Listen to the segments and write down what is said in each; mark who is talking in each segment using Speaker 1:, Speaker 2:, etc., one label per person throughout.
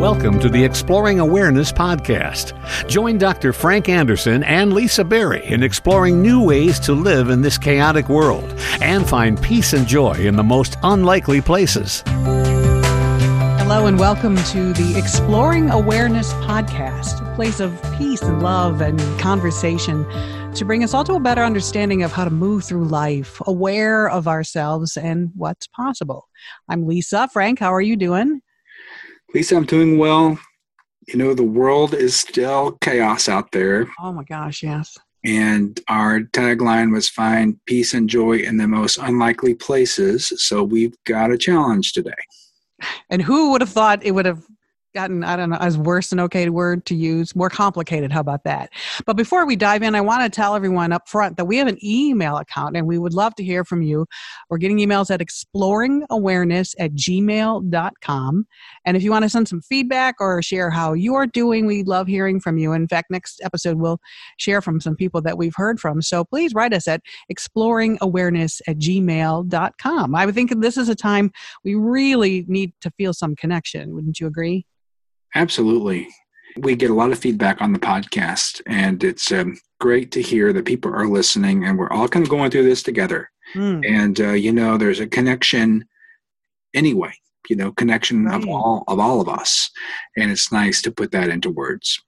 Speaker 1: Welcome to the Exploring Awareness podcast. Join Dr. Frank Anderson and Lisa Berry in exploring new ways to live in this chaotic world and find peace and joy in the most unlikely places.
Speaker 2: Hello, and welcome to the Exploring Awareness podcast, a place of peace and love and conversation to bring us all to a better understanding of how to move through life, aware of ourselves and what's possible. I'm Lisa. Frank, how are you doing?
Speaker 3: Lisa, I'm doing well. You know, the world is still chaos out there.
Speaker 2: Oh my gosh, yes.
Speaker 3: And our tagline was find peace and joy in the most unlikely places. So we've got a challenge today.
Speaker 2: And who would have thought it would have gotten i don't know as worse an okay word to use more complicated how about that? But before we dive in i want to tell everyone up front that we have an email account and we would love to hear from you. We're getting emails at exploringawareness at gmail.com and if you want to send some feedback or share how you're doing we love hearing from you. In fact next episode we'll share from some people that we've heard from. So please write us at exploringawareness at gmail.com i would think this is a time we really need to feel some connection. Wouldn't you agree
Speaker 3: Absolutely. We get a lot of feedback on the podcast, and it's um, great to hear that people are listening, and we're all kind of going through this together. Mm. And uh, you know, there's a connection anyway. You know, connection right. of all of all of us, and it's nice to put that into words.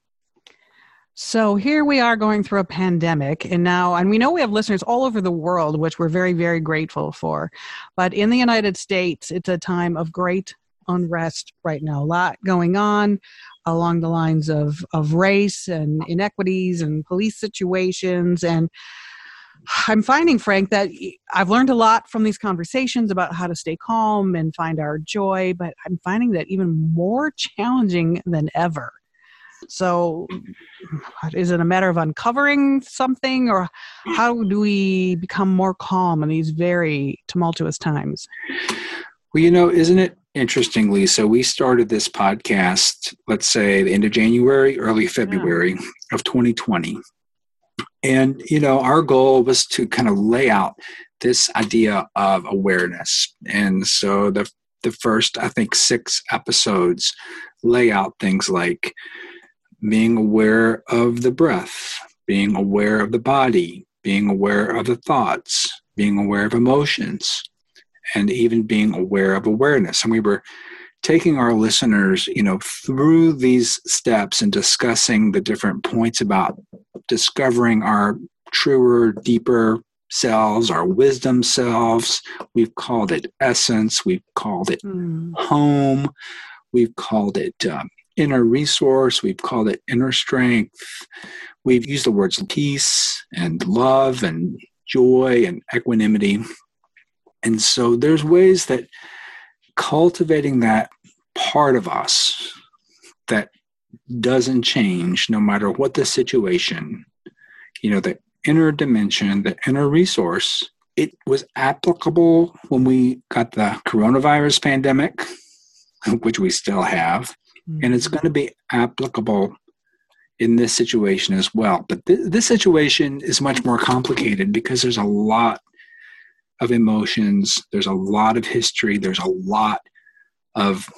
Speaker 2: So here we are going through a pandemic, and now, and we know we have listeners all over the world, which we're very, very grateful for. But in the United States, it's a time of great unrest right now. A lot going on along the lines of, of race and inequities and police situations. And I'm finding, Frank, that I've learned a lot from these conversations about how to stay calm and find our joy, but I'm finding that even more challenging than ever. So, is it a matter of uncovering something, or how do we become more calm in these very tumultuous times?
Speaker 3: Well, you know, isn't it interestingly, so we started this podcast, let's say the end of January, early February yeah. of 2020. And, you know, our goal was to kind of lay out this idea of awareness. And so the, the first, I think, six episodes lay out things like being aware of the breath, being aware of the body, being aware of the thoughts, being aware of emotions, and even being aware of awareness. And we were taking our listeners, you know, through these steps and discussing the different points about discovering our truer, deeper selves, our wisdom selves. We've called it essence. We've called it mm. home. We've called it um, inner resource. We've called it inner strength. We've used the words peace and love and joy and equanimity. And so there's ways that cultivating that part of us that doesn't change no matter what the situation, you know, the inner dimension, the inner resource, it was applicable when we got the coronavirus pandemic, which we still have, and it's mm-hmm. going to be applicable in this situation as well. But th- this situation is much more complicated because there's a lot of emotions. There's a lot of history. There's a lot of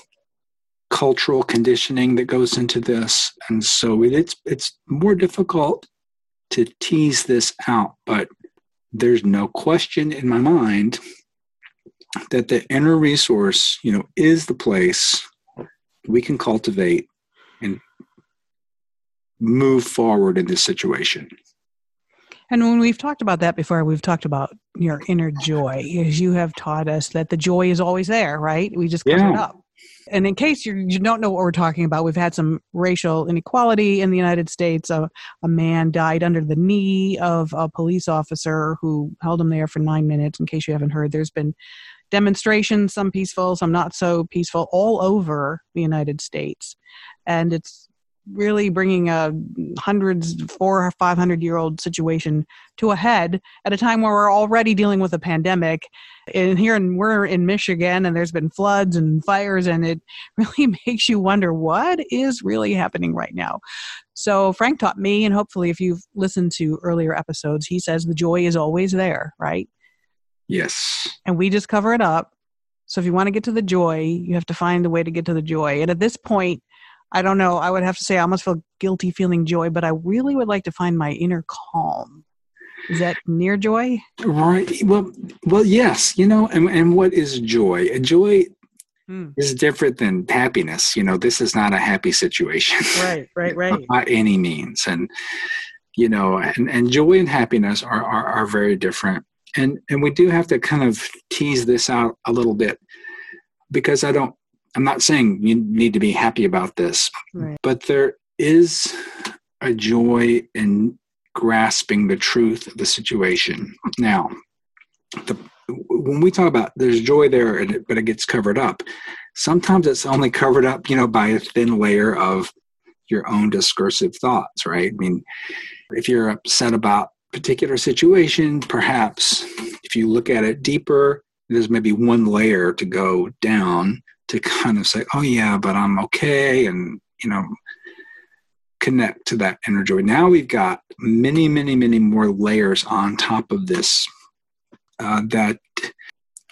Speaker 3: cultural conditioning that goes into this, and so it's it's more difficult to tease this out. But there's no question in my mind that the inner resource, you know, is the place we can cultivate and move forward in this situation.
Speaker 2: And when we've talked about that before, we've talked about your inner joy, as you have taught us that the joy is always there, right? We just cover yeah. it up. And in case you you don't know what we're talking about, we've had some racial inequality in the United States. A, a man died under the knee of a police officer who held him there for nine minutes. In case you haven't heard, there's been demonstrations, some peaceful, some not so peaceful, all over the United States. And it's really bringing a hundreds, four or five hundred year old situation to a head at a time where we're already dealing with a pandemic. And here, in, we're in Michigan, and there's been floods and fires, and it really makes you wonder what is really happening right now. So Frank taught me, and hopefully, if you've listened to earlier episodes, he says the joy is always there, right?
Speaker 3: Yes.
Speaker 2: And we just cover it up. So if you want to get to the joy, you have to find a way to get to the joy. And at this point, I don't know. I would have to say I almost feel guilty feeling joy, but I really would like to find my inner calm. Is that near joy?
Speaker 3: Right. Well, well, yes. You know, and, and what is joy? Joy hmm. is different than happiness. You know, this is not a happy situation.
Speaker 2: Right, right, right.
Speaker 3: By any means. And, you know, and, and joy and happiness are, are, are very different. And, and we do have to kind of tease this out a little bit because I don't, I'm not saying you need to be happy about this, right. but there is a joy in grasping the truth of the situation. Now, the, when we talk about there's joy there, it, but it gets covered up. Sometimes it's only covered up, you know, by a thin layer of your own discursive thoughts, right? I mean, if you're upset about particular situation, perhaps if you look at it deeper, there's maybe one layer to go down to kind of say, "Oh yeah, but I'm okay," and you know, connect to that inner joy. Now we've got many, many, many more layers on top of this. Uh, that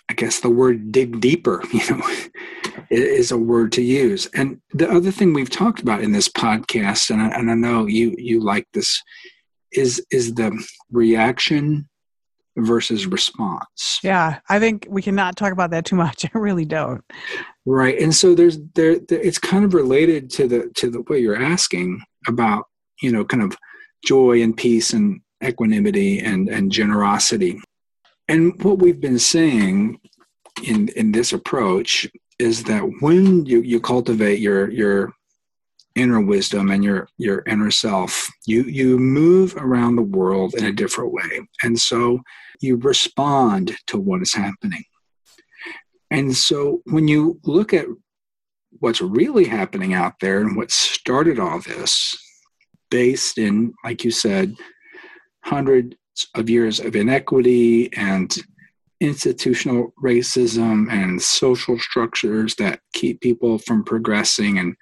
Speaker 3: I guess the word dig deeper, you know, is a word to use. And the other thing we've talked about in this podcast, and I, and I know you you like this, is is the reaction versus response.
Speaker 2: Yeah, I think we cannot talk about that too much. I really don't.
Speaker 3: Right, and so there's there, there it's kind of related to the to the way you're asking about you know kind of joy and peace and equanimity and and generosity. And what we've been saying in in this approach is that when you you cultivate your your inner wisdom and your your inner self you you move around the world in a different way. And so you respond to what is happening. And so when you look at what's really happening out there and what started all this based in like you said hundreds of years of inequity and institutional racism and social structures that keep people from progressing and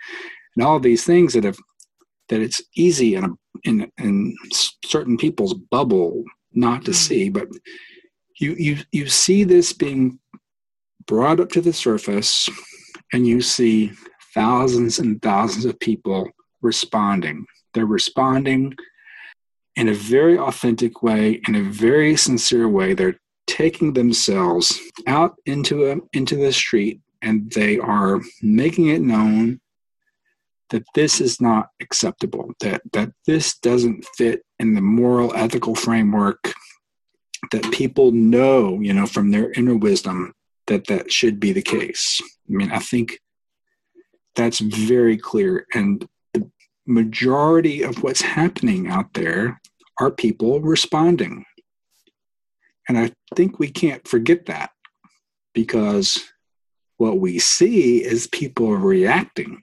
Speaker 3: and all these things that have that it's easy in a, in in certain people's bubble not to mm. see but you you you see this being brought up to the surface and you see thousands and thousands of people responding they're responding in a very authentic way in a very sincere way they're taking themselves out into a, into the street and they are making it known that this is not acceptable, that, that this doesn't fit in the moral, ethical framework, that people know, you know, from their inner wisdom that that should be the case. I mean, I think that's very clear. And the majority of what's happening out there are people responding. And I think we can't forget that because what we see is people reacting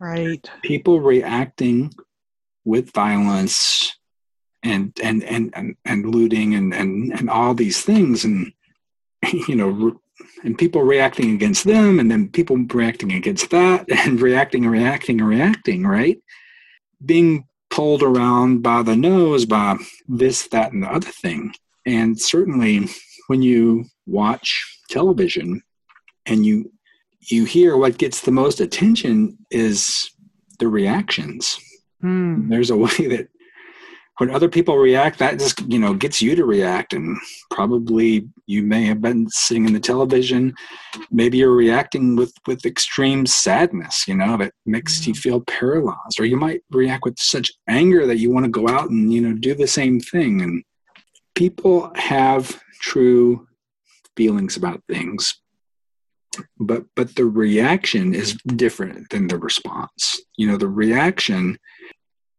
Speaker 2: right.
Speaker 3: People reacting with violence and and and and, and looting and, and and all these things and you know and people reacting against them and then people reacting against that and reacting and reacting and reacting right? Being pulled around by the nose by this that and the other thing. And certainly when you watch television and you you hear what gets the most attention is the reactions. Mm. There's a way that when other people react, that just you know gets you to react, and probably you may have been sitting in the television. Maybe you're reacting with with extreme sadness, you know, that makes you hmm. feel paralyzed, or you might react with such anger that you want to go out and you know do the same thing. And people have true feelings about things, but but the reaction is different than the response. You know the reaction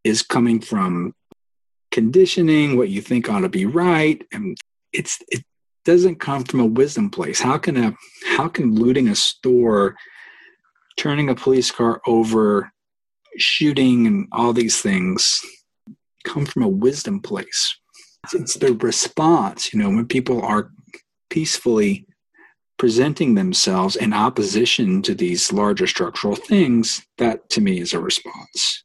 Speaker 3: is coming from conditioning what you think ought to be right and it's it doesn't come from a wisdom place. How can a how can looting a store turning a police car over shooting and all these things come from a wisdom place? It's the response you know when people are peacefully presenting themselves in opposition to these larger structural things, that to me is a response.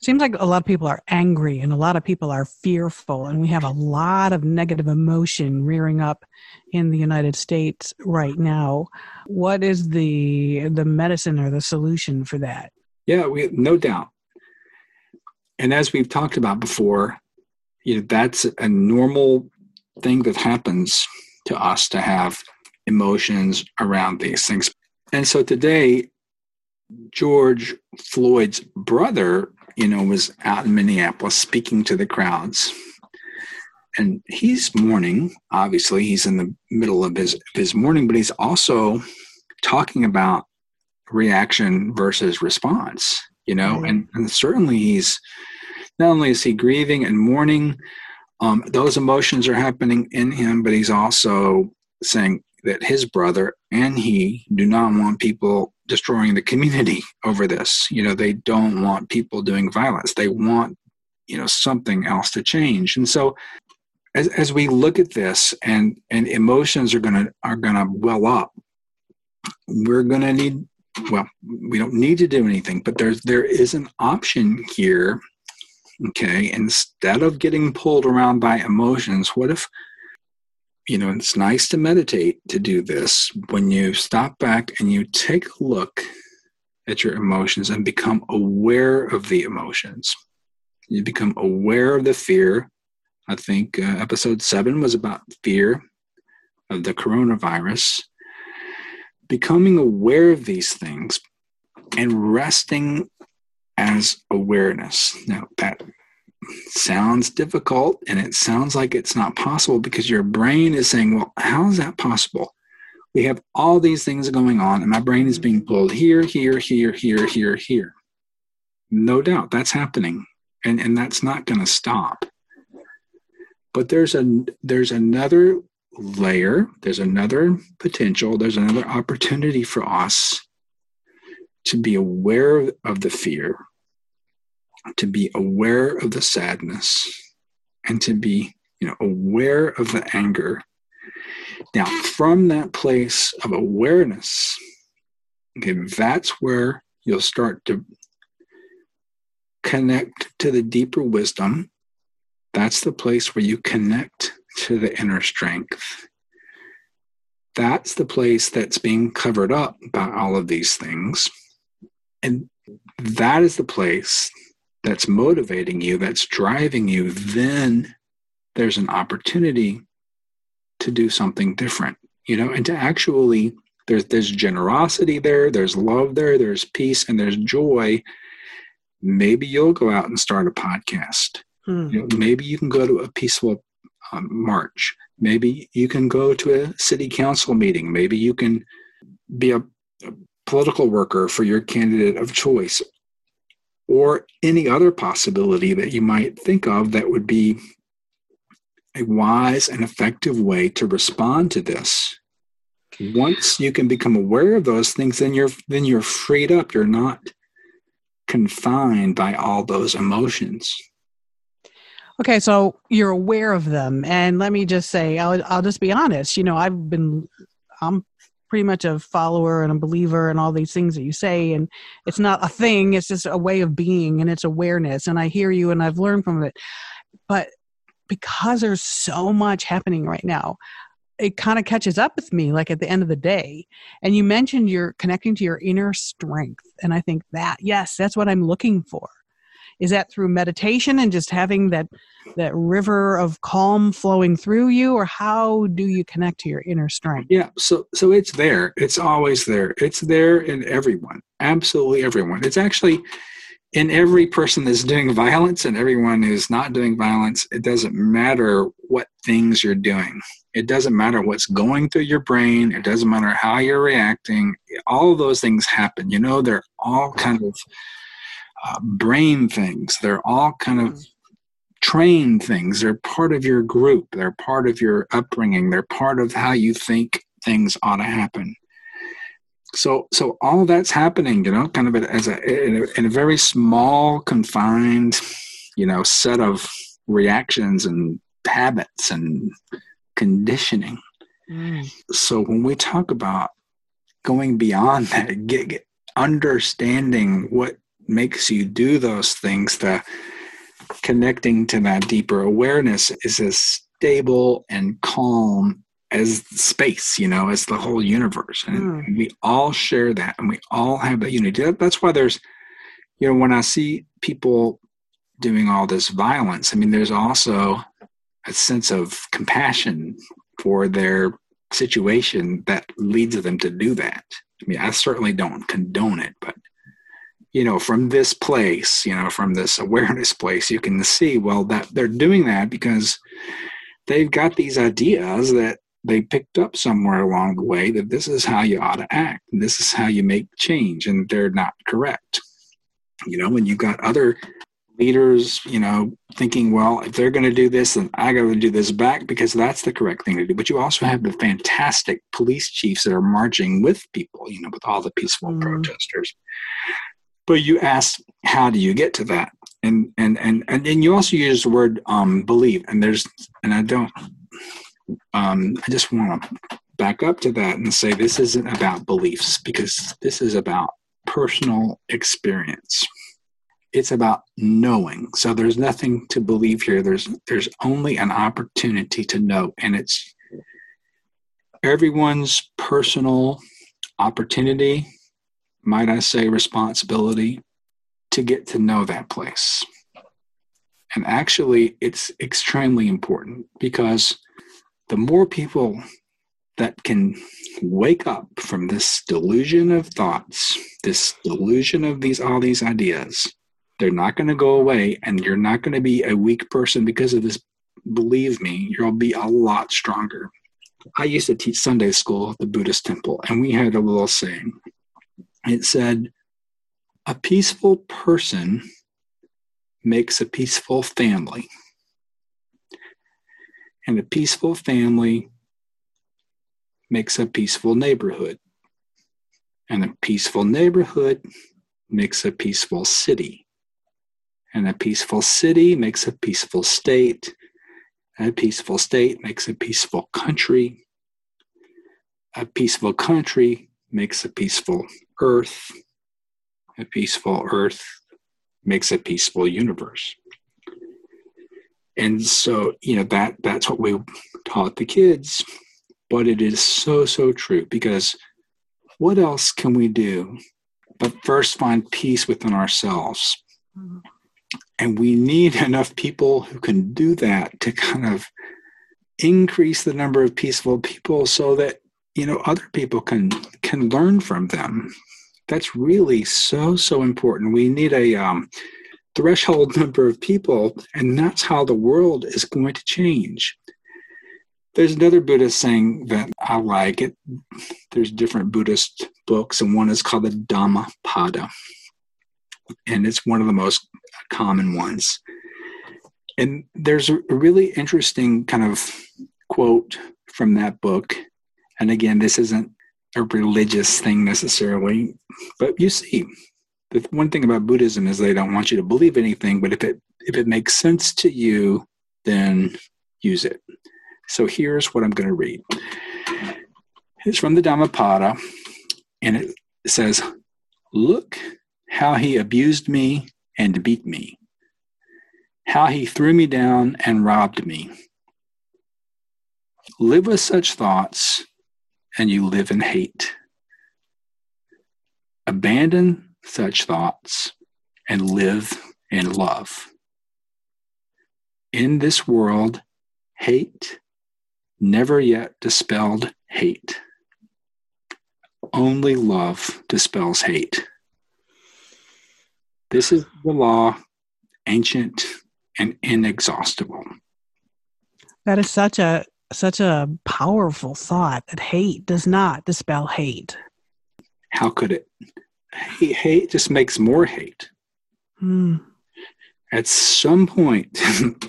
Speaker 2: Seems like a lot of people are angry and a lot of people are fearful, and we have a lot of negative emotion rearing up in the United States right now. What is the the medicine or the solution for that?
Speaker 3: Yeah, we no doubt. And as we've talked about before, you know, that's a normal thing that happens to us to have emotions around these things. And so today, George Floyd's brother, you know, was out in Minneapolis speaking to the crowds. And he's mourning, obviously, he's in the middle of his, his mourning, but he's also talking about reaction versus response, you know, and, and certainly he's not only is he grieving and mourning, um, those emotions are happening in him, but he's also saying that his brother and he do not want people destroying the community over this. You know, they don't want people doing violence. They want, you know, something else to change. And so as, as we look at this and, and emotions are gonna are gonna well up, we're gonna need well, we don't need to do anything, but there's there is an option here Okay. Instead of getting pulled around by emotions, what if, you know, it's nice to meditate to do this when you stop back and you take a look at your emotions and become aware of the emotions. You become aware of the fear. I think uh, episode seven was about fear of the coronavirus. Becoming aware of these things and resting as awareness. Now, that sounds difficult and it sounds like it's not possible because your brain is saying, well, how is that possible? We have all these things going on, and my brain is being pulled here, here, here, here, here, here. No doubt that's happening, and, and that's not going to stop. But there's a there's another layer, there's another potential, there's another opportunity for us to be aware of the fear, to be aware of the sadness, and to be you know aware of the anger. Now, from that place of awareness, okay, that's where you'll start to connect to the deeper wisdom. That's the place where you connect to the inner strength. That's the place that's being covered up by all of these things. And that is the place that's motivating you, that's driving you, then there's an opportunity to do something different, you know, and to actually there's there's generosity there, there's love there, there's peace, and there's joy. Maybe you'll go out and start a podcast. Hmm. You know, maybe you can go to a peaceful um, march. Maybe you can go to a city council meeting. Maybe you can be a, a political worker for your candidate of choice or any other possibility that you might think of that would be a wise and effective way to respond to this. Once you can become aware of those things then you're then you're freed up. You're not confined by all those emotions.
Speaker 2: Okay so you're aware of them. And let me just say i'll, I'll just be honest. You know i've been i'm pretty much a follower and a believer and all these things that you say and it's not a thing it's just a way of being and it's awareness and i hear you and i've learned from it. But because there's so much happening right now it kind of catches up with me like at the end of the day. And you mentioned you're connecting to your inner strength and i think that yes that's what i'm looking for is that through meditation and just having that that river of calm flowing through you or how do you connect to your inner strength?
Speaker 3: Yeah so so it's there. It's always there. It's there in everyone absolutely everyone. It's actually in every person that's doing violence and everyone who's not doing violence it doesn't matter what things you're doing. It doesn't matter what's going through your brain. It doesn't matter how you're reacting. All of those things happen. You know they're all kind of uh, brain things. They're all kind of trained things. They're part of your group. They're part of your upbringing. They're part of how you think things ought to happen. So, so all that's happening, you know, kind of as a in, a in a very small, confined, you know, set of reactions and habits and conditioning. Mm. So when we talk about going beyond that, get, get understanding what makes you do those things, the connecting to that deeper awareness is as stable and calm as space, you know, as the whole universe. And mm. we all share that and we all have that unity. That's why there's you know, when I see people doing all this violence, I mean, there's also a sense of compassion for their situation that leads them to do that. I mean, I certainly don't condone it, but you know, from this place, you know, from this awareness place, you can see, well, that they're doing that because they've got these ideas that they picked up somewhere along the way that this is how you ought to act, this is how you make change, and they're not correct. You know, when you've got other leaders, you know, thinking, well, if they're going to do this, then I got to do this back because that's the correct thing to do. But you also have the fantastic police chiefs that are marching with people, you know, with all the peaceful mm. protesters. But you ask, how do you get to that? And and and and then you also use the word um, believe, and there's and I don't. Um, I just want to back up to that and say this isn't about beliefs because this is about personal experience it's about knowing so there's nothing to believe here there's there's only an opportunity to know and it's everyone's personal opportunity might i say responsibility to get to know that place and actually it's extremely important because the more people that can wake up from this delusion of thoughts this delusion of these all these ideas they're not going to go away, and you're not going to be a weak person because of this. Believe me, you'll be a lot stronger. I used to teach Sunday school at the Buddhist temple, and we had a little saying. It said, A peaceful person makes a peaceful family. And a peaceful family makes a peaceful neighborhood. And a peaceful neighborhood makes a peaceful city. And a peaceful city makes a peaceful state. And a peaceful state makes a peaceful country. A peaceful country makes a peaceful earth. A peaceful earth makes a peaceful universe. And so, you know, that that's what we taught the kids. But it is so, so true because what else can we do but first find peace within ourselves? Mm-hmm. And we need enough people who can do that to kind of increase the number of peaceful people so that you know other people can can learn from them that's really so so important we need a um, threshold number of people and that's how the world is going to change there's another buddhist saying that i like it there's different buddhist books and one is called the dhammapada and it's one of the most common ones. And there's a really interesting kind of quote from that book. And again, this isn't a religious thing necessarily, but you see, the one thing about Buddhism is they don't want you to believe anything, but if it if it makes sense to you, then use it. So here's what I'm going to read. It's from the Dhammapada, and it says, Look how he abused me and beat me, how he threw me down and robbed me. Live with such thoughts, and you live in hate. Abandon such thoughts and live in love. In this world, hate never yet dispelled hate. Only love dispels hate. This is the law, ancient and inexhaustible.
Speaker 2: That is such a such a powerful thought that hate does not dispel hate.
Speaker 3: How could it? Hate, hate just makes more hate. Hmm. At some point,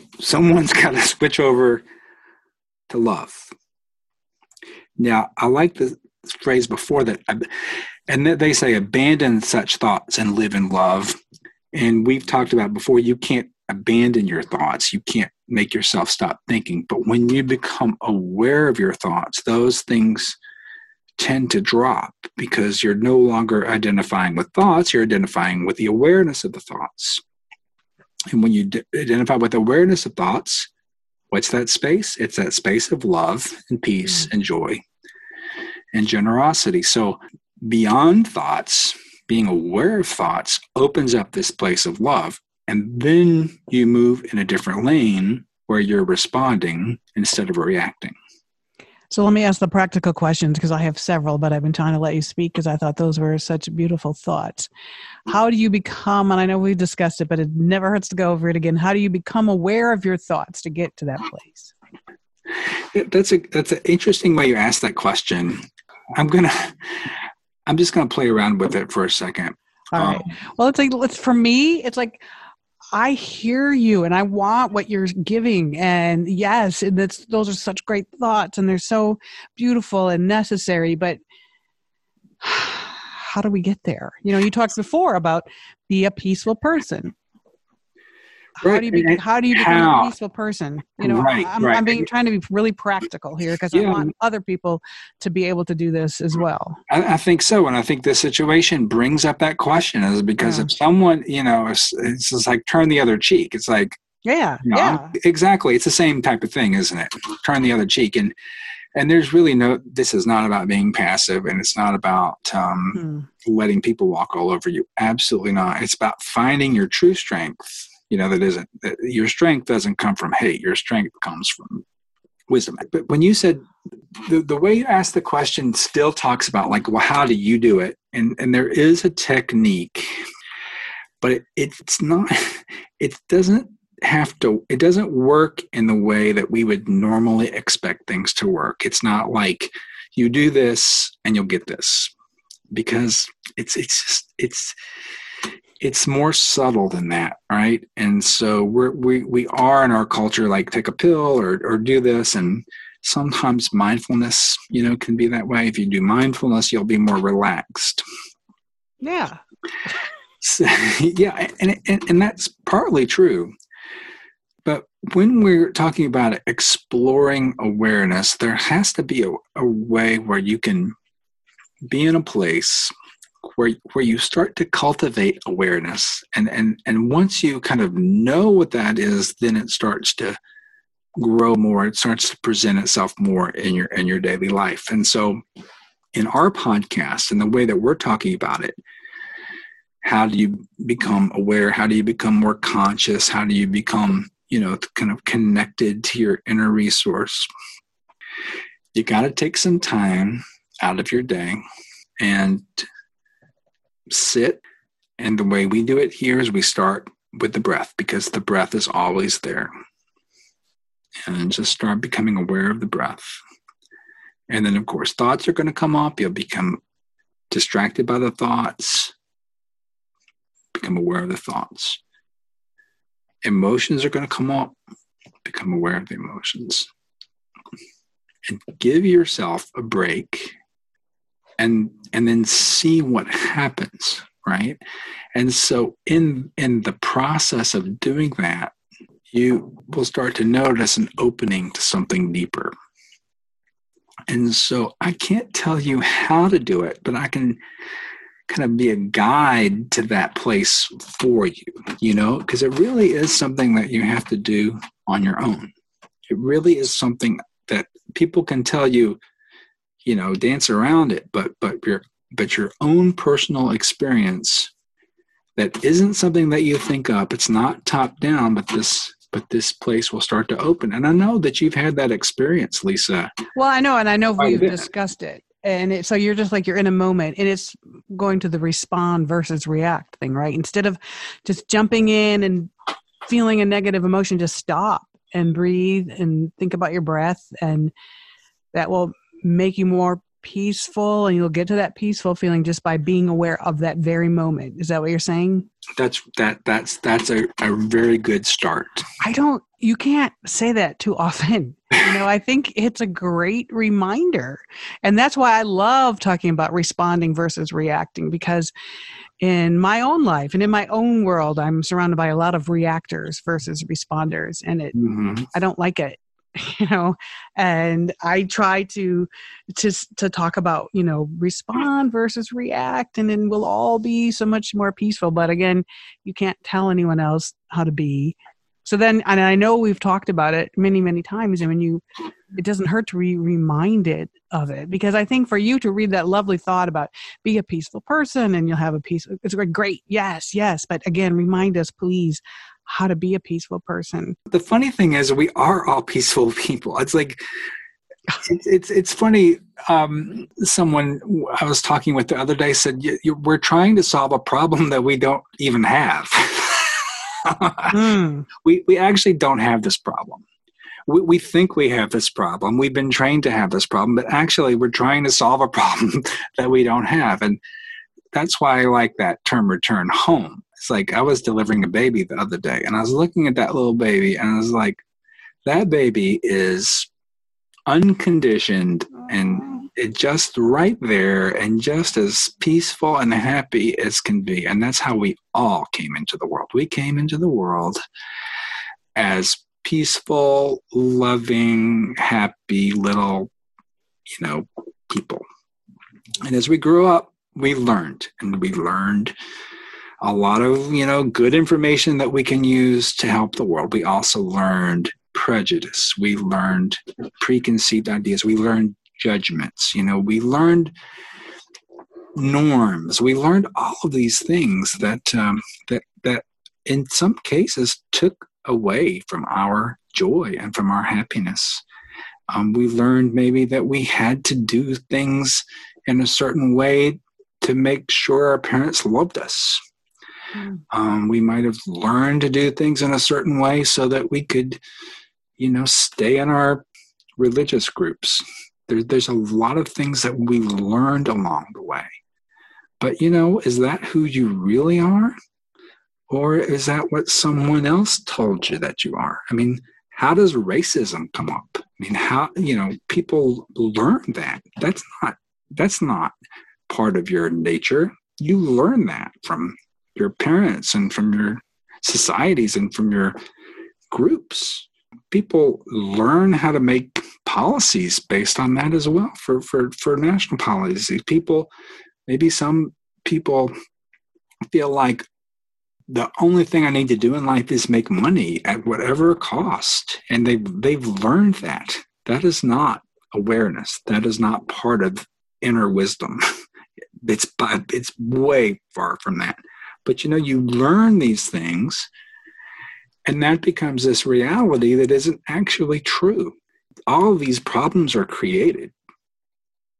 Speaker 3: someone's got to switch over to love. Now, I like the phrase before that, and that they say abandon such thoughts and live in love and we've talked about before you can't abandon your thoughts. You can't make yourself stop thinking. But when you become aware of your thoughts those things tend to drop because you're no longer identifying with thoughts you're identifying with the awareness of the thoughts. And when you d- identify with awareness of thoughts what's that space? It's that space of love and peace mm-hmm. and joy and generosity. So beyond thoughts being aware of thoughts opens up this place of love. And then you move in a different lane where you're responding instead of reacting.
Speaker 2: So let me ask the practical questions because I have several, but I've been trying to let you speak because I thought those were such beautiful thoughts. How do you become, and I know we've discussed it, but it never hurts to go over it again. How do you become aware of your thoughts to get to that place?
Speaker 3: That's a that's an interesting way you ask that question. I'm gonna I'm just gonna play around with it for a second.
Speaker 2: All right. Um, well, it's like it's for me. It's like I hear you and I want what you're giving. And yes, that's those are such great thoughts and they're so beautiful and necessary. But how do we get there? You know, you talked before about be a peaceful person. How right. do you be, how do you become how? a peaceful person? You know, right, I'm, right. I'm being trying to be really practical here because yeah. I want other people to be able to do this as well.
Speaker 3: I, I, think so, and I think this situation brings up that question is because yeah. if someone, you know, it's, it's just like turn the other cheek. It's like,
Speaker 2: yeah, you know, yeah,
Speaker 3: exactly. It's the same type of thing, isn't it? Turn the other cheek, and and there's really no. This is not about being passive, and it's not about um, hmm. letting people walk all over you. Absolutely not. It's about finding your true strength you know that isn't that your strength doesn't come from hate your strength comes from wisdom. But when you said the, the way you asked the question still talks about like well how do you do it? And and there is a technique but it, it's not it doesn't have to it doesn't work in the way that we would normally expect things to work. It's not like you do this and you'll get this because it's it's just it's it's more subtle than that, right? And so we're, we we are in our culture like take a pill or or do this, and sometimes mindfulness, you know, can be that way. If you do mindfulness, you'll be more relaxed.
Speaker 2: Yeah.
Speaker 3: So, yeah, and, and and that's partly true. But when we're talking about exploring awareness, there has to be a, a way where you can be in a place where where you start to cultivate awareness. And and and once you kind of know what that is then it starts to grow more. It starts to present itself more in your in your daily life. And so in our podcast and the way that we're talking about it how do you become aware? How do you become more conscious? How do you become you know kind of connected to your inner resource? You got to take some time out of your day and sit. And the way we do it here is we start with the breath because the breath is always there. And just start becoming aware of the breath. And then, of course, thoughts are going to come up. You'll become distracted by the thoughts, become aware of the thoughts. Emotions are going to come up, become aware of the emotions. And give yourself a break and and then see what happens right? And so in in the process of doing that you will start to notice an opening to something deeper. And so i can't tell you how to do it but i can kind of be a guide to that place for you you know because it really is something that you have to do on your own. It really is something that people can tell you you know dance around it but but your but your own personal experience that isn't something that you think up it's not top down but this but this place will start to open. And i know that you've had that experience lisa.
Speaker 2: Well i know and i know we've discussed it. And it, so you're just like you're in a moment and it's going to the respond versus react thing right? Instead of just jumping in and feeling a negative emotion just stop and breathe and think about your breath and that will make you more peaceful and you'll get to that peaceful feeling just by being aware of that very moment. Is that what you're saying?
Speaker 3: That's that that's that's a, a very good start.
Speaker 2: I don't you can't say that too often. You know i think it's a great reminder. And that's why i love talking about responding versus reacting because in my own life and in my own world i'm surrounded by a lot of reactors versus responders and it mm-hmm. i don't like it you know and i try to to to talk about you know respond versus react and then we'll all be so much more peaceful but again you can't tell anyone else how to be so then and i know we've talked about it many many times and when you it doesn't hurt to be reminded of it because I think for you to read that lovely thought about be a peaceful person and you'll have a peace, it's great, yes, yes. But again, remind us, please, how to be a peaceful person.
Speaker 3: The funny thing is, we are all peaceful people. It's like it's it's, it's funny. Um, someone I was talking with the other day said, "We're trying to solve a problem that we don't even have." mm. We we actually don't have this problem. We, we think we have this problem. We've been trained to have this problem, but actually, we're trying to solve a problem that we don't have, and that's why I like that term "return home." It's like I was delivering a baby the other day, and I was looking at that little baby, and I was like, "That baby is unconditioned and it just right there and just as peaceful and happy as can be. And that's how we all came into the world. We came into the world as peaceful loving happy little you know people. And as we grew up we learned and we learned a lot of you know good information that we can use to help the world we also learned prejudice. We learned preconceived ideas. We learned judgments. You know, we learned norms. We learned all of these things that um, that that in some cases took away from our joy and from our happiness. Um, we learned maybe that we had to do things in a certain way to make sure our parents loved us. Um, we might have learned to do things in a certain way so that we could you know, stay in our religious groups. There, there's a lot of things that we learned along the way. But, you know, is that who you really are? Or is that what someone else told you that you are? I mean, how does racism come up? I mean, how, you know, people learn that. That's not, that's not part of your nature. You learn that from your parents and from your societies and from your groups people learn how to make policies based on that as well for, for, for national policies. People, maybe some people feel like the only thing I need to do in life is make money at whatever cost. And they've, they've learned that. That is not awareness. That is not part of inner wisdom. It's, it's way far from that. But you know, you learn these things and that becomes this reality that isn't actually true. All these problems are created.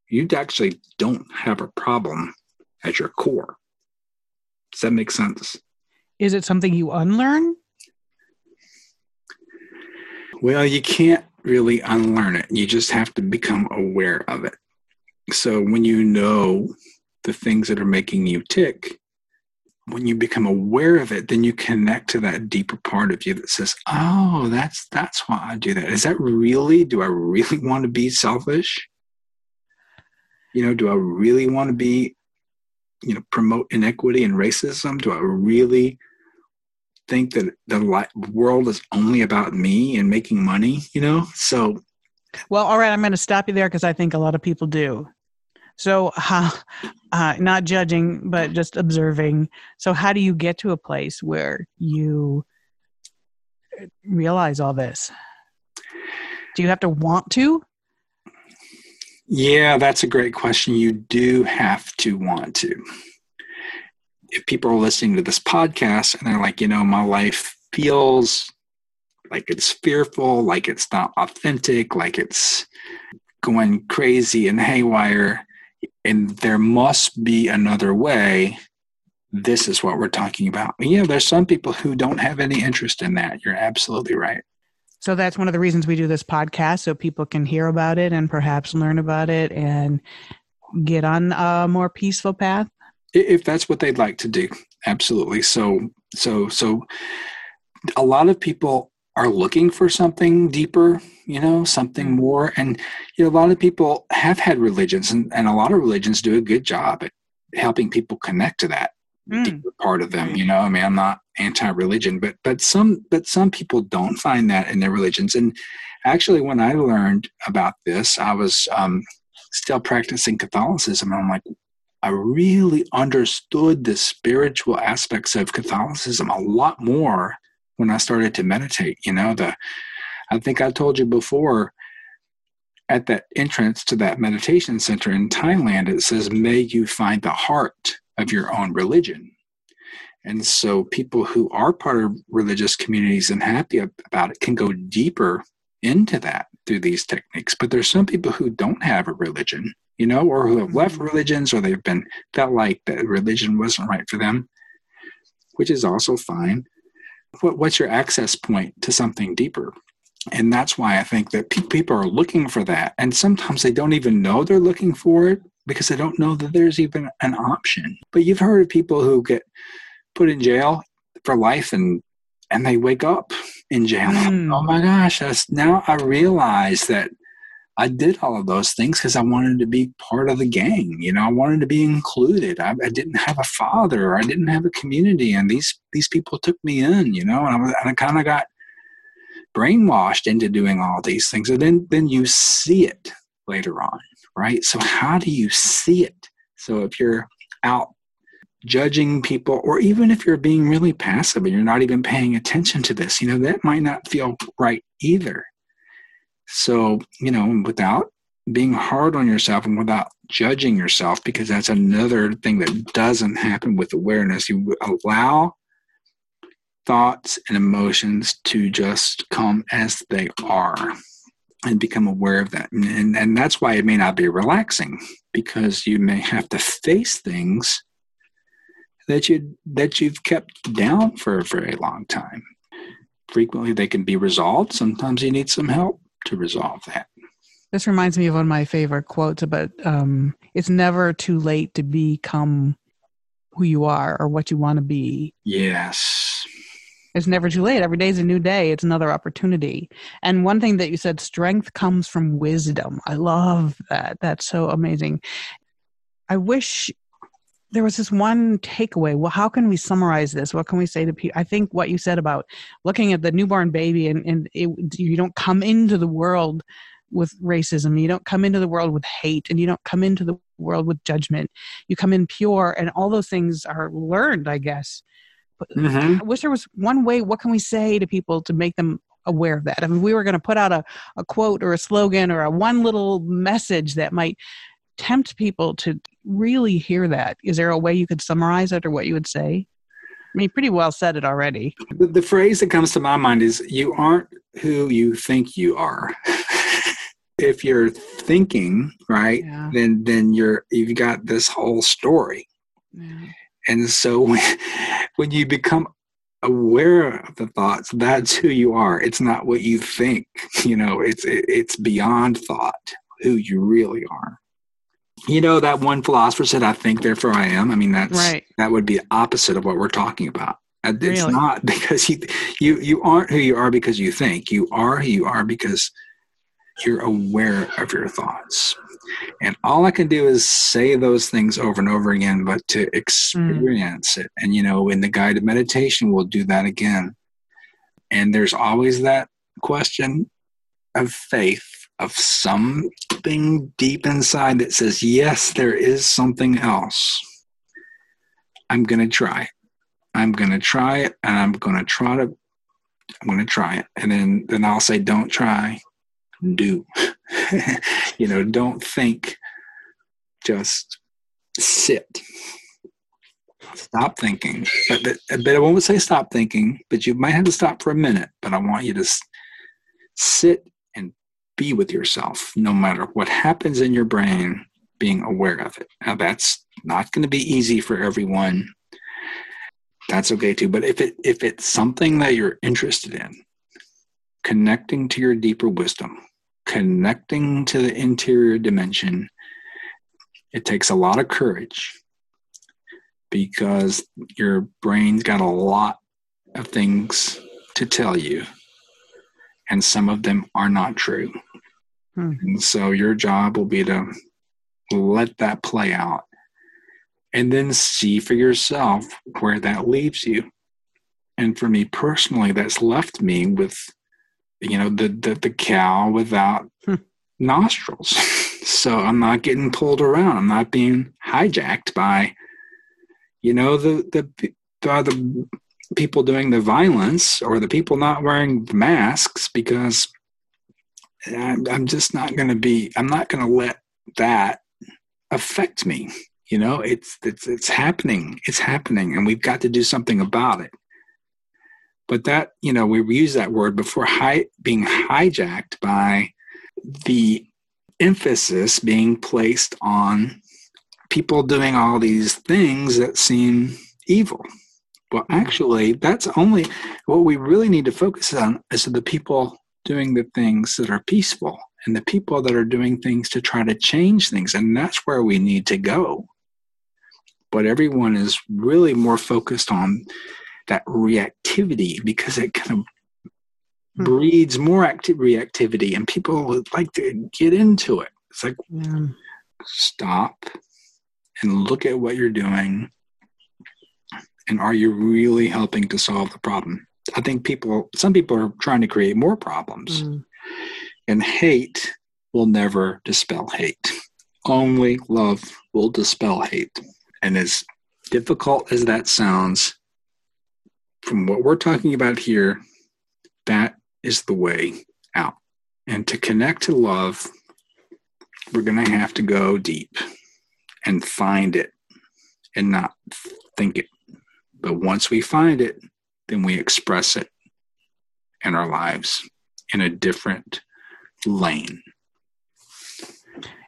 Speaker 3: You actually don't have a problem at your core. Does that make sense?
Speaker 2: Is it something you unlearn?
Speaker 3: Well, you can't really unlearn it. You just have to become aware of it. So when you know the things that are making you tick, when you become aware of it, then you connect to that deeper part of you that says, "Oh, that's that's why I do that. Is that really? Do I really want to be selfish? You know, do I really want to be, you know, promote inequity and racism? Do I really think that the world is only about me and making money? You know, so."
Speaker 2: Well, all right, I'm going to stop you there because I think a lot of people do. So, how, uh, not judging, but just observing. So, how do you get to a place where you realize all this? Do you have to want to?
Speaker 3: Yeah, that's a great question. You do have to want to. If people are listening to this podcast and they're like, you know, my life feels like it's fearful, like it's not authentic, like it's going crazy and haywire, and there must be another way. This is what we're talking about. Yeah there's some people who don't have any interest in that. You're absolutely right.
Speaker 2: So that's one of the reasons we do this podcast so people can hear about it and perhaps learn about it and get on a more peaceful path.
Speaker 3: If that's what they'd like to do. Absolutely. So so so a lot of people are looking for something deeper, you know, something mm. more. And you know, a lot of people have had religions, and, and a lot of religions do a good job at helping people connect to that mm. deeper part of them. You know, I mean, I'm not anti-religion, but but some but some people don't find that in their religions. And actually, when I learned about this, I was um, still practicing Catholicism, and I'm like, I really understood the spiritual aspects of Catholicism a lot more when I started to meditate. You know, the I think I told you before, at that entrance to that meditation center in Thailand, it says, May you find the heart of your own religion. And so people who are part of religious communities and happy about it can go deeper into that through these techniques. But there's some people who don't have a religion, you know, or who have left mm-hmm. religions or they've been felt like that religion wasn't right for them, which is also fine. What, what's your access point to something deeper? And that's why I think that pe- people are looking for that. And sometimes they don't even know they're looking for it because they don't know that there's even an option. But you've heard of people who get put in jail for life and and they wake up in jail. Mm. Oh my gosh, that's now I realize that I did all of those things because I wanted to be part of the gang. You know, I wanted to be included. I, I, didn't have a father. I didn't have a community, and these these people took me in. You know, and I, and I kind of got brainwashed into doing all these things. And then then you see it later on, right? So how do you see it? So if you're out judging people, or even if you're being really passive and you're not even paying attention to this, you know, that might not feel right either. So, you know, without being hard on yourself and without judging yourself, because that's another thing that doesn't happen with awareness. You allow thoughts and emotions to just come as they are and become aware of that. And, and that's why it may not be relaxing because you may have to face things that you that you've kept down for a very long time. Frequently they can be resolved. Sometimes you need some help to resolve that.
Speaker 2: This reminds me of one of my favorite quotes about um, it's never too late to become who you are or what you want to be.
Speaker 3: Yes.
Speaker 2: It's never too late. Every day is a new day. It's another opportunity. And one thing that you said, strength comes from wisdom. I love that. That's so amazing. I wish there was this one takeaway. Well, how can we summarize this? What can we say to people? I think what you said about looking at the newborn baby and, and it, you don't come into the world with racism. You don't come into the world with hate and you don't come into the world with judgment. You come in pure and all those things are learned, I guess. Mm-hmm. I wish there was one way. What can we say to people to make them aware of that? I mean, we were going to put out a, a quote or a slogan or a one little message that might tempt people to really hear that. Is there a way you could summarize it or what you would say? I mean, pretty well said it already.
Speaker 3: The, the phrase that comes to my mind is you aren't who you think you are. if you're thinking right yeah. then then you're you've got this whole story yeah. and so when, when you become aware of the thoughts that's who you are it's not what you think you know it's it, it's beyond thought who you really are you know that one philosopher said i think therefore i am i mean that's right. that would be opposite of what we're talking about it's really? not because you you you aren't who you are because you think you are who you are because you're aware of your thoughts and all I can do is say those things over and over again, but to experience mm. it. And, you know, in the guided meditation, we'll do that again. And there's always that question of faith, of something deep inside that says, yes, there is something else. I'm going to try. I'm going to try it and I'm going to try to I'm going to try it. And then then I'll say don't try do. you know, don't think, just sit. Stop thinking. But, but, but I won't say stop thinking, but you might have to stop for a minute. But I want you to sit be with yourself, no matter what happens in your brain, being aware of it. Now, that's not going to be easy for everyone. That's okay too. But if it if it's something that you're interested in, connecting to your deeper wisdom, connecting to the interior dimension, it takes a lot of courage because your brain's got a lot of things to tell you, and some of them are not true. Hmm. And so your job will be to let that play out and then see for yourself where that leaves you. And for me personally, that's left me with you know the the, the cow without hmm. nostrils so i'm not getting pulled around i'm not being hijacked by you know the the by the people doing the violence or the people not wearing masks because I'm, I'm just not going to be, I'm not going to let that affect me. You know, it's, it's, it's happening. It's happening and we've got to do something about it. But that, you know, we use that word before hi- being hijacked by the emphasis being placed on people doing all these things that seem evil. Well, actually, that's only what we really need to focus on is the people doing the things that are peaceful and the people that are doing things to try to change things. And that's where we need to go. But everyone is really more focused on that reactivity because it kind of hmm. breeds more active reactivity and people like to get into it. It's like, yeah. stop and look at what you're doing. And are you really helping to solve the problem? I think people, some people are trying to create more problems. Mm. And hate will never dispel hate. Only love will dispel hate. And as difficult as that sounds, from what we're talking about here, that is the way out. And to connect to love, we're going to have to go deep and find it and not think it. But once we find it, then we express it in our lives in a different lane.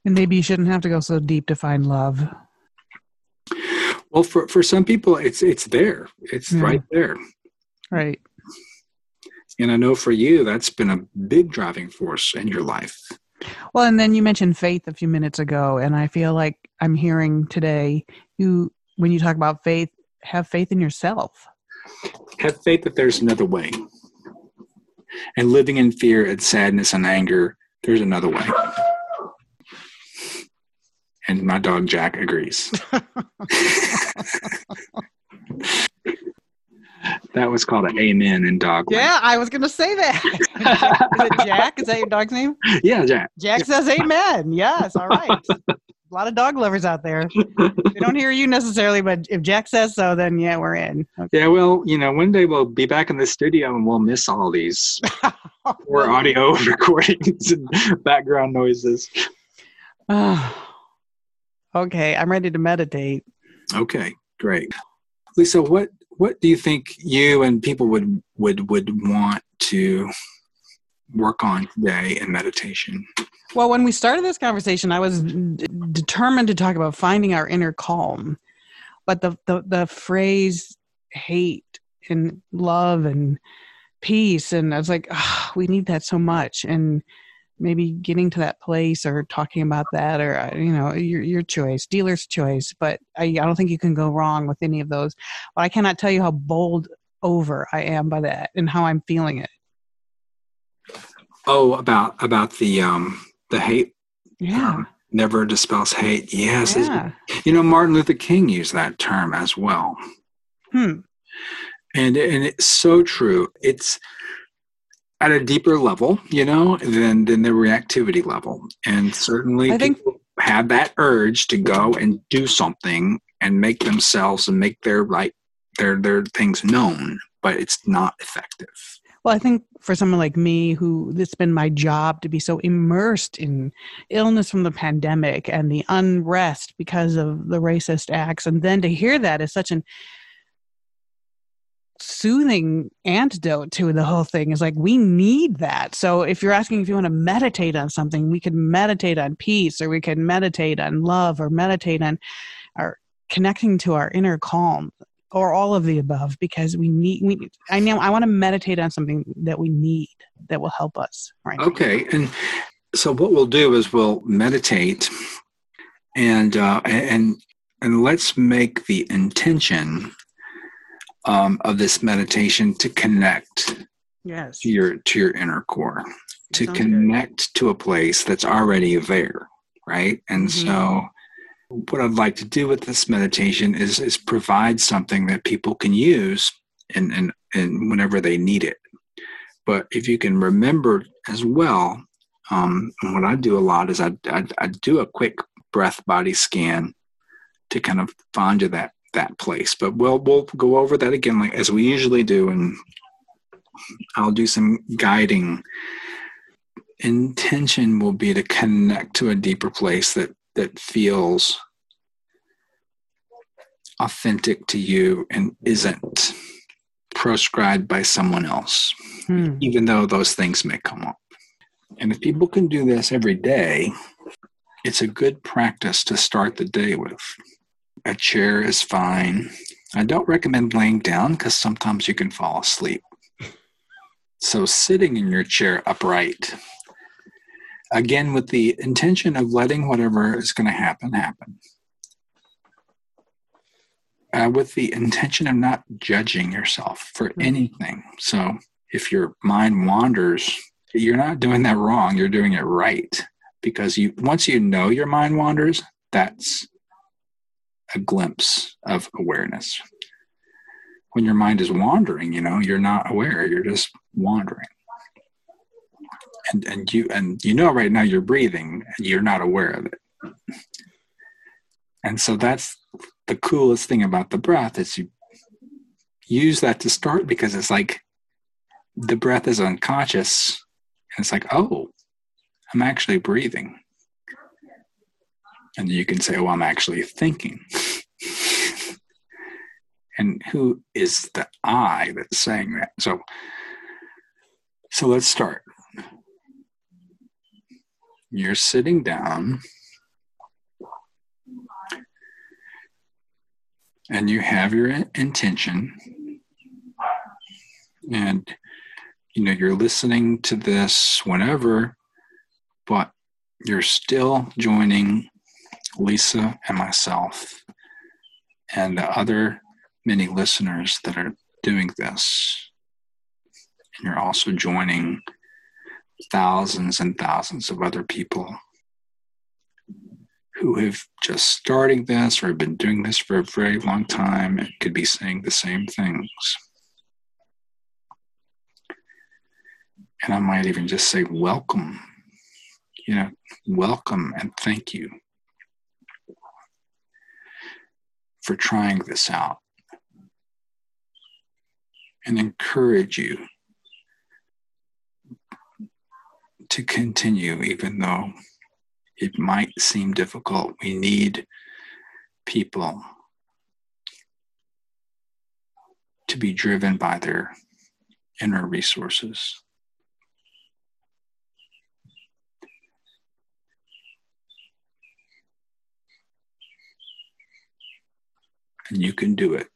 Speaker 2: And maybe you shouldn't have to go so deep to find love.
Speaker 3: Well, for, for some people, it's it's there. It's yeah. right there.
Speaker 2: Right.
Speaker 3: And I know for you, that's been a big driving force in your life.
Speaker 2: Well, and then you mentioned faith a few minutes ago, and I feel like I'm hearing today you when you talk about faith, have faith in yourself.
Speaker 3: Have faith that there's another way. And living in fear and sadness and anger, there's another way. And my dog Jack agrees. that was called an amen in dog.
Speaker 2: Yeah, I was going to say that. Is it Jack? Is that your dog's name?
Speaker 3: Yeah, Jack.
Speaker 2: Jack
Speaker 3: yeah.
Speaker 2: says amen. Yes, all right. a lot of dog lovers out there. they don't hear you necessarily, but if Jack says so, then yeah, we're in.
Speaker 3: Okay. Yeah, well, you know, one day we'll be back in the studio and we'll miss all these or audio recordings and background noises.
Speaker 2: okay, I'm ready to meditate.
Speaker 3: Okay, great. Lisa, what what do you think you and people would would would want to work on today in meditation?
Speaker 2: Well, when we started this conversation, I was d- determined to talk about finding our inner calm, but the the, the phrase hate and love and peace, and I was like, oh, we need that so much, and maybe getting to that place or talking about that or uh, you know your your choice dealer's choice but I, I don't think you can go wrong with any of those. But i cannot tell you how bowled over i am by that and how i'm feeling it.
Speaker 3: Oh about about the um the hate
Speaker 2: yeah. um,
Speaker 3: never dispels hate. Yes yeah. you know martin luther king used that term as well.
Speaker 2: Hmm.
Speaker 3: And and it's so true. It's at a deeper level, you know, than than the reactivity level. And certainly I think, people have that urge to go and do something and make themselves and make their right their their things known, but it's not effective.
Speaker 2: Well, I think for someone like me, who it's been my job to be so immersed in illness from the pandemic and the unrest because of the racist acts, and then to hear that is such an soothing antidote to the whole thing is like we need that. So if you're asking if you want to meditate on something we could meditate on peace or we could meditate on love or meditate on our connecting to our inner calm or all of the above because we need we i know i want to meditate on something that we need that will help us
Speaker 3: right? Okay and so what we'll do is we'll meditate and uh and and let's make the intention um, of this meditation to connect
Speaker 2: yes.
Speaker 3: to your to your inner core, to connect good. to a place that's already there, right? And mm-hmm. so what I'd like to do with this meditation is is provide something that people can use and and, and whenever they need it. But if you can remember as well, um, what I do a lot is I, I, I do a quick breath body scan to kind of find you that that place. But we'll we'll go over that again, like as we usually do, and I'll do some guiding intention will be to connect to a deeper place that that feels authentic to you and isn't proscribed by someone else, hmm. even though those things may come up. And if people can do this every day, it's a good practice to start the day with. A chair is fine. I don't recommend laying down because sometimes you can fall asleep. So, sitting in your chair upright, again, with the intention of letting whatever is going to happen happen uh, with the intention of not judging yourself for mm-hmm. anything. So if your mind wanders, you're not doing that wrong. You're doing it right because you once you know your mind wanders, that's a glimpse of awareness. When your mind is wandering, you know, you're not aware. You're just wandering. And and you and you know right now you're breathing and you're not aware of it. And so that's the coolest thing about the breath is you use that to start because it's like the breath is unconscious and it's like oh i'm actually breathing and you can say oh i'm actually thinking. And who is the i that's saying that? So so let's start. You're sitting down. And you have your intention. And you know you're listening to this whenever but you're still joining lisa and myself and the other many listeners that are doing this and you're also joining thousands and thousands of other people who have just starting this or have been doing this for a very long time and could be saying the same things. And I might even just say, welcome, you know, welcome and thank you for trying this out and encourage you to continue, even though it might seem difficult. We need people to be driven by their inner resources. And you can do it.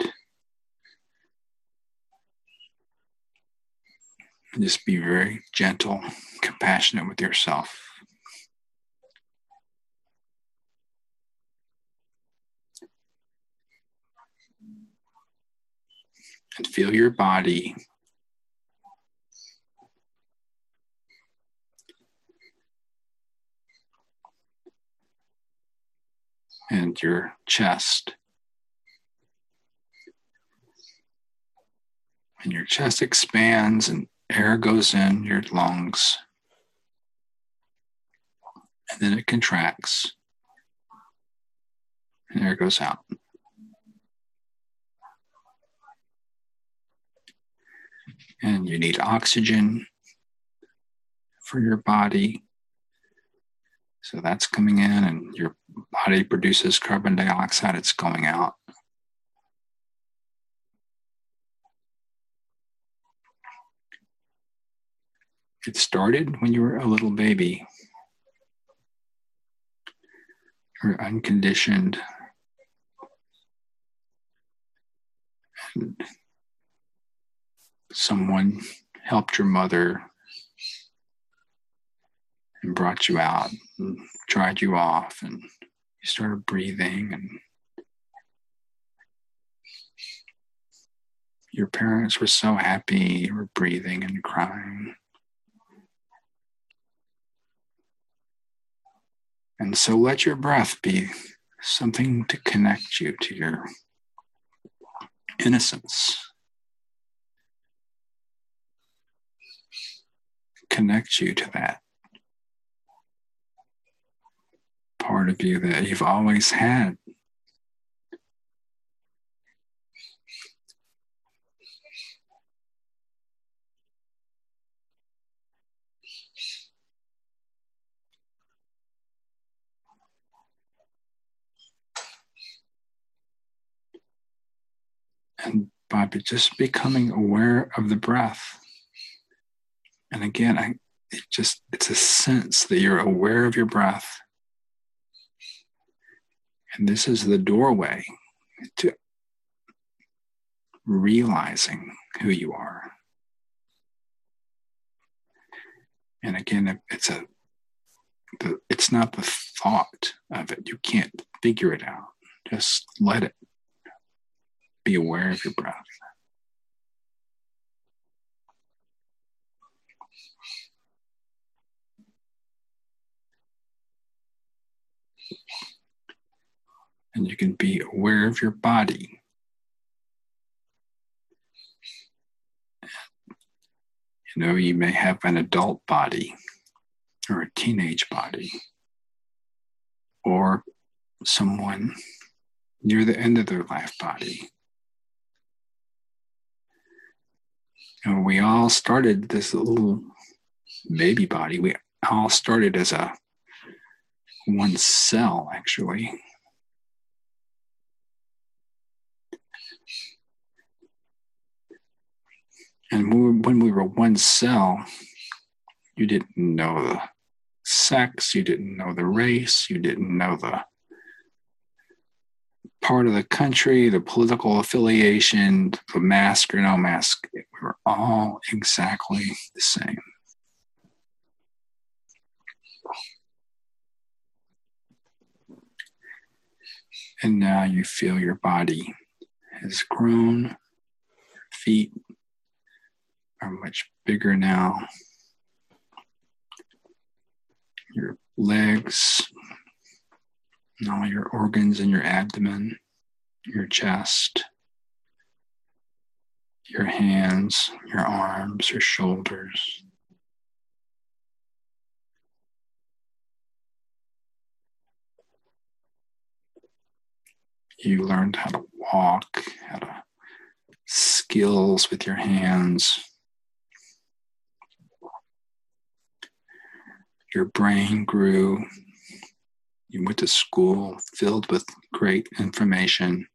Speaker 3: Just be very gentle, compassionate with yourself. and feel your body. And your chest. And your chest expands and air goes in your lungs. And then it contracts. And air goes out. and you need oxygen for your body. So that's coming in, and your body produces carbon dioxide, it's going out. It started when you were a little baby. You're unconditioned. And someone helped your mother and brought you out and dried you off and you started breathing and your parents were so happy you were breathing and crying and so let your breath be something to connect you to your innocence connect you to that part of you that you've always had. And by just becoming aware of the breath. And again, I it just it's a sense that you're aware of your breath. And this is the doorway to realizing who you are. And again, it's a it's not the thought of it. You can't figure it out. Just let it be aware of your breath. And you can be aware of your body. You know, you may have an adult body or a teenage body or someone near the end of their life body. And we all started this little baby body. We all started as a one cell, actually. And when we were one cell, you didn't know the sex, you didn't know the race, you didn't know the part of the country, the political affiliation, the mask or no mask. We were all exactly the same. And now you feel your body has grown, your feet are much bigger now your legs, and all your organs in your abdomen, your chest, your hands, your arms, your shoulders. You learned how to walk, how to skills with your hands. your brain grew. You went to school filled with great information.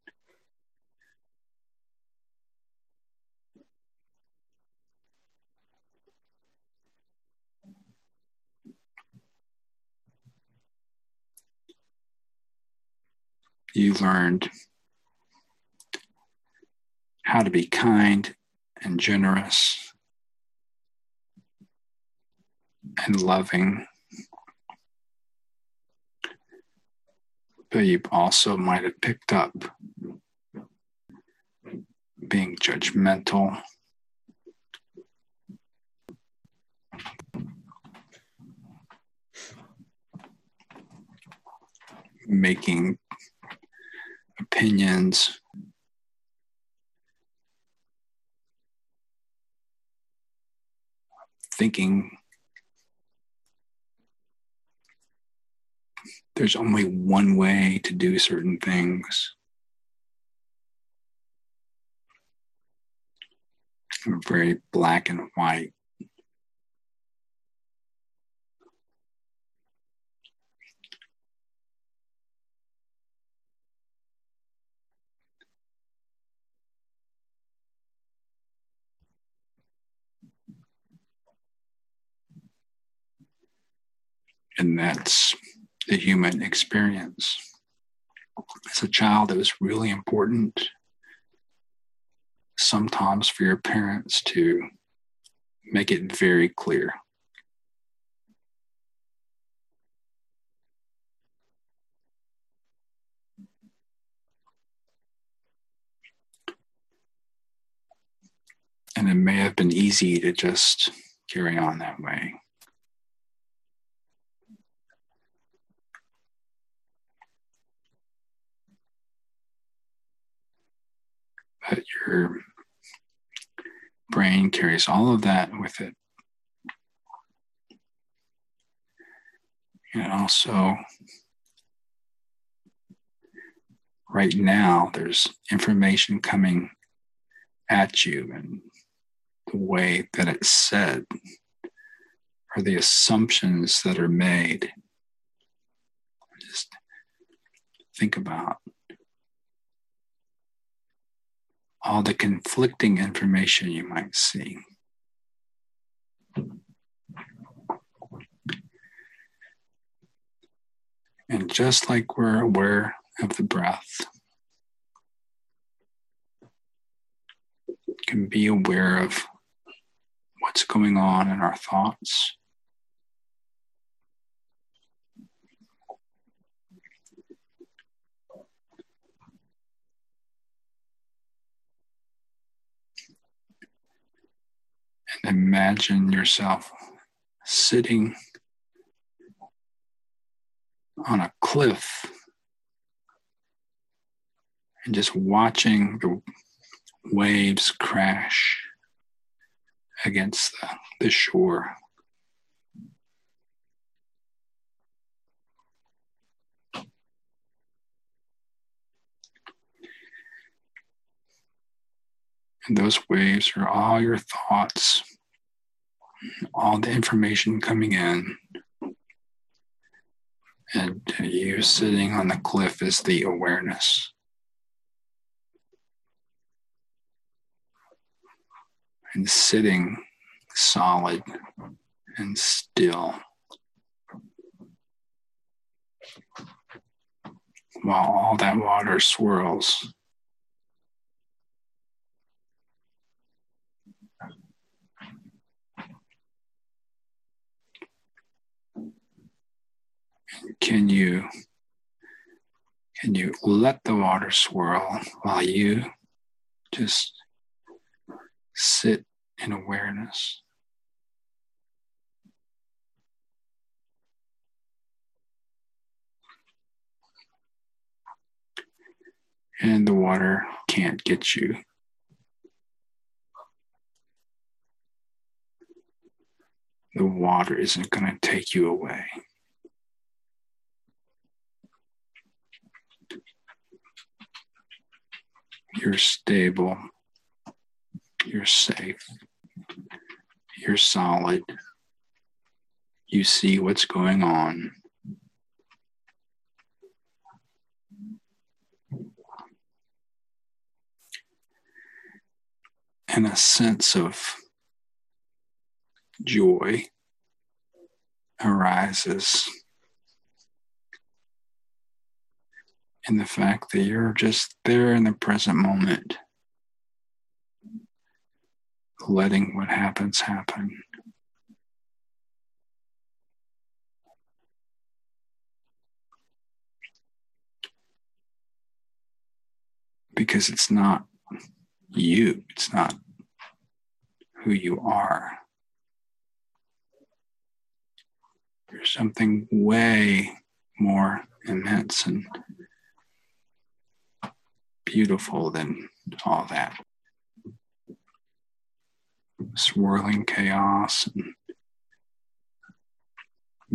Speaker 3: You learned how to be kind and generous and loving but you also might have picked up being judgmental. Making opinions. Thinking there's only one way to do certain things. very black and white. And that's the human experience. As a child, it was really important sometimes for your parents to make it very clear. And it may have been easy to just carry on that way. But your brain carries all of that with it. And also, right now, there's information coming at you, and the way that it's said, or the assumptions that are made. Just think about all the conflicting information you might see. And just like we're aware of the breath, can be aware of what's going on in our thoughts. Imagine yourself sitting on a cliff and just watching the waves crash against the, the shore. And those waves are all your thoughts, all the information coming in. And you sitting on the cliff is the awareness. And sitting solid and still. While all that water swirls. Can you can you let the water swirl while you just sit in awareness? And the water can't get you. The water isn't going to take you away You're stable. You're safe. You're solid. You see what's going on. And a sense of joy arises in the fact that you're just there in the present moment, letting what happens happen. Because it's not you, it's not who you are. There's something way more immense and beautiful than all that swirling chaos and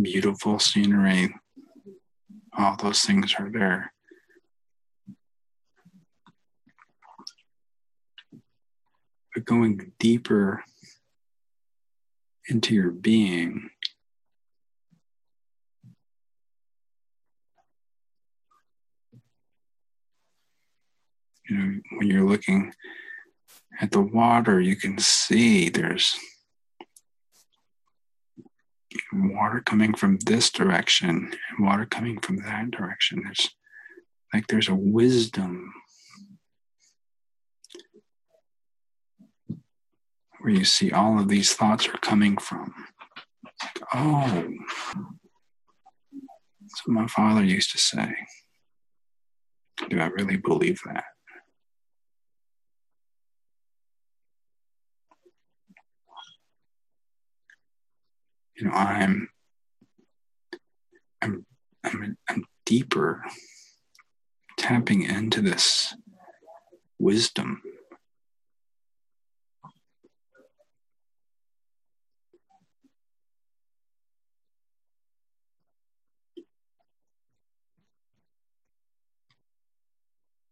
Speaker 3: beautiful scenery. All those things are there. But going deeper into your being you know, when you're looking at the water, you can see there's water coming from this direction and water coming from that direction. There's like there's a wisdom where you see all of these thoughts are coming from. Oh, that's what my father used to say. Do I really believe that? You know i'm i'm i'm, I'm deeper tapping into this wisdom.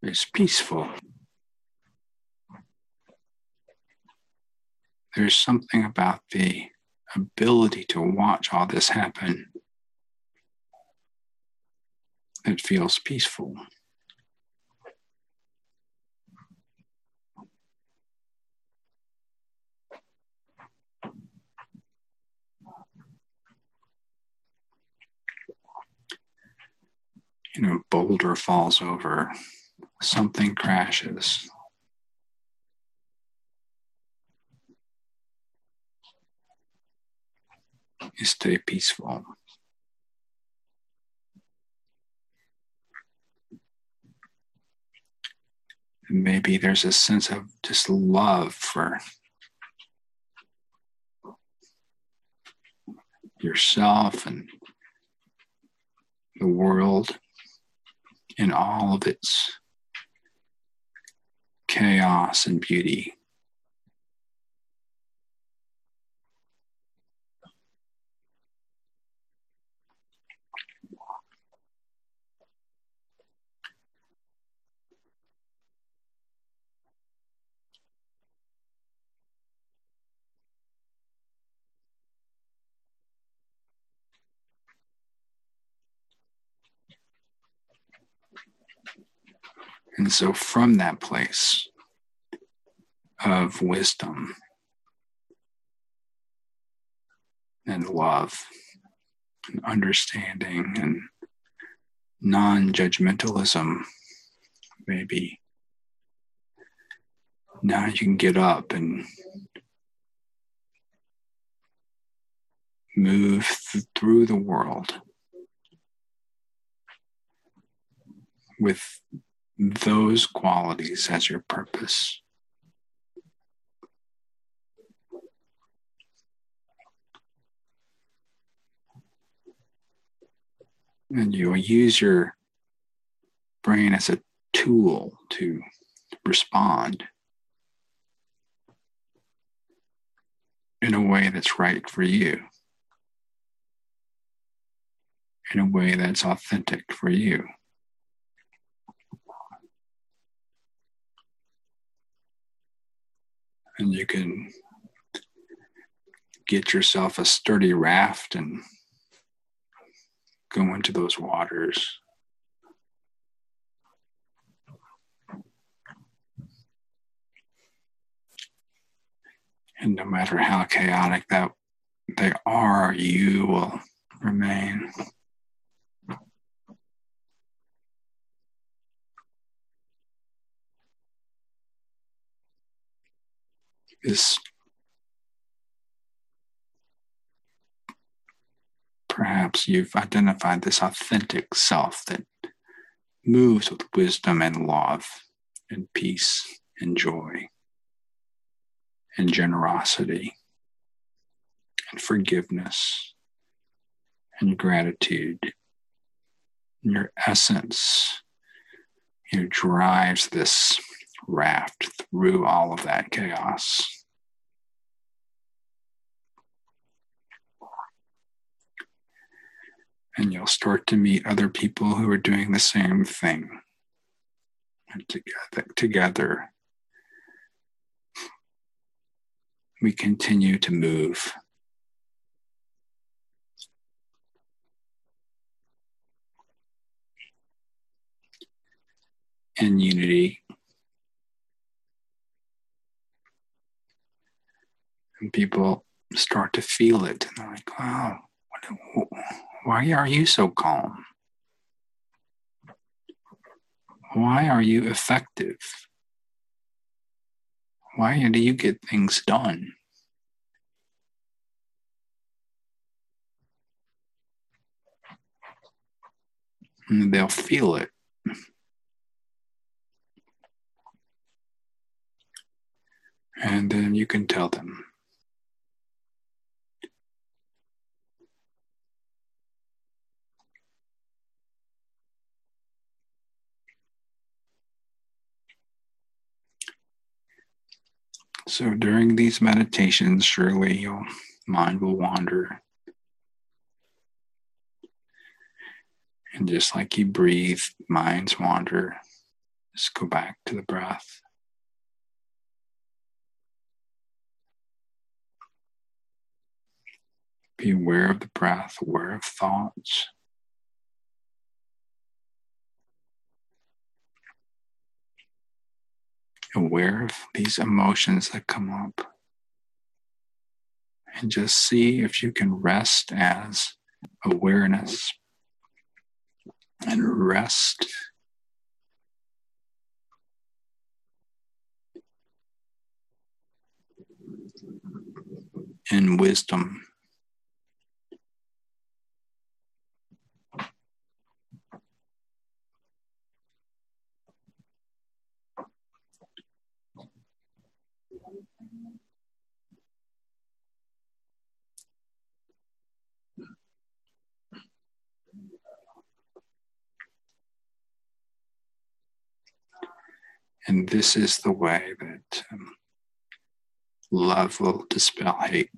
Speaker 3: It's peaceful. There's something about the ability to watch all this happen—it feels peaceful. You know, boulder falls over, something crashes, You stay peaceful. And maybe there's a sense of just love for yourself and the world in all of its chaos and beauty. And so, from that place of wisdom and love and understanding and non judgmentalism, maybe. Now you can get up and move th- through the world with those qualities as your purpose. And you'll use your brain as a tool to respond in a way that's right for you, in a way that's authentic for you. And you can get yourself a sturdy raft and go into those waters. And no matter how chaotic that they are, you will remain. Is perhaps you've identified this authentic self that moves with wisdom and love and peace and joy and generosity and forgiveness and gratitude. And your essence you know, drives this raft through all of that chaos. And you'll start to meet other people who are doing the same thing. And together, together we continue to move. In unity and people start to feel it and they're like wow why are you so calm? Why are you effective? Why do you get things done? And they'll feel it. And then you can tell them So during these meditations, surely your mind will wander. And just like you breathe, minds wander. Just go back to the breath. Be aware of the breath, aware of thoughts. Aware of these emotions that come up. And just see if you can rest as awareness and rest. And wisdom. And this is the way that um, love will dispel hate.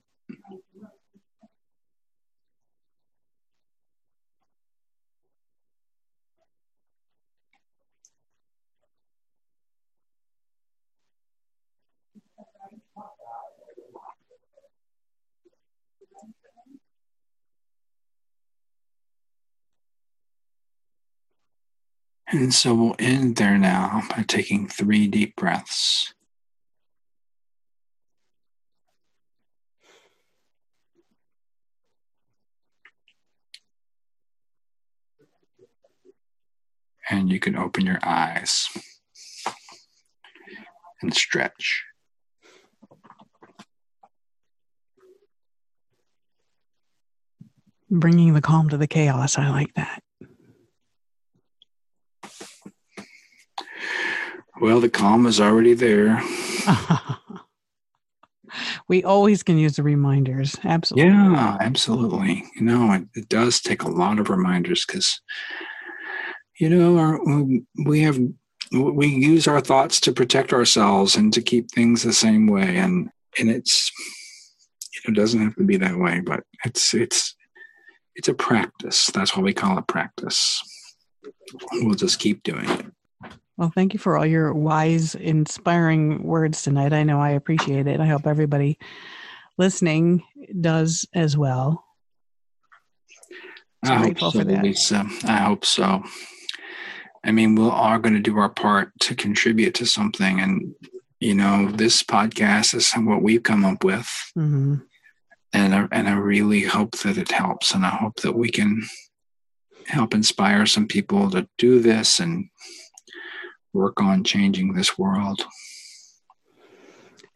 Speaker 3: And so we'll end there now by taking three deep breaths. And you can open your eyes and stretch.
Speaker 2: Bringing the calm to the chaos. I like that.
Speaker 3: Well, the calm is already there.
Speaker 2: we always can use the reminders. Absolutely.
Speaker 3: Yeah, absolutely. You know, it, it does take a lot of reminders because, you know, our, we have we use our thoughts to protect ourselves and to keep things the same way, and and it's you it doesn't have to be that way, but it's it's it's a practice. That's why we call it practice. We'll just keep doing it.
Speaker 2: Well, thank you for all your wise, inspiring words tonight. I know I appreciate it. I hope everybody listening does as well.
Speaker 3: I hope so, Lisa. I hope so. I mean, we are all going to do our part to contribute to something. And, you know, this podcast is what we've come up with. Mm-hmm. And, I, and I really hope that it helps. And I hope that we can help inspire some people to do this and work on changing this world.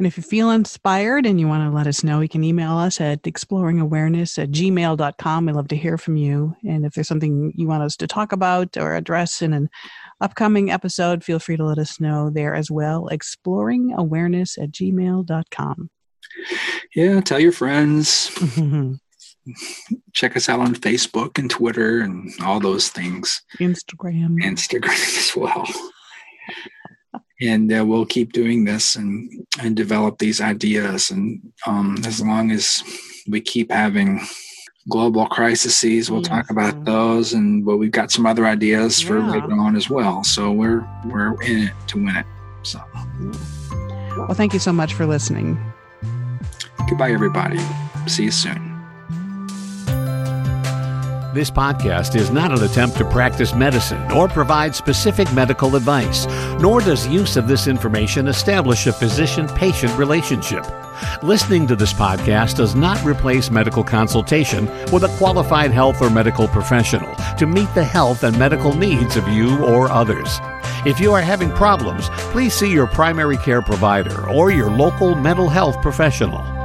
Speaker 2: And if you feel inspired and you want to let us know, you can email us at exploringawareness at gmail.com. We love to hear from you. And if there's something you want us to talk about or address in an upcoming episode, feel free to let us know there as well. Exploringawareness at gmail.com.
Speaker 3: Yeah, tell your friends. Check us out on Facebook and Twitter and all those things.
Speaker 2: Instagram.
Speaker 3: Instagram as well and uh, we'll keep doing this and and develop these ideas. And um, as long as we keep having global crises we'll yes. talk about those. And well we've got some other ideas yeah. for later on as well. So we're we're in it to win it. So.
Speaker 2: Well thank you so much for listening.
Speaker 3: Goodbye everybody. See you soon
Speaker 1: this podcast is not an attempt to practice medicine or provide specific medical advice, nor does use of this information establish a physician patient relationship. Listening to this podcast does not replace medical consultation with a qualified health or medical professional to meet the health and medical needs of you or others. If you are having problems, please see your primary care provider or your local mental health professional.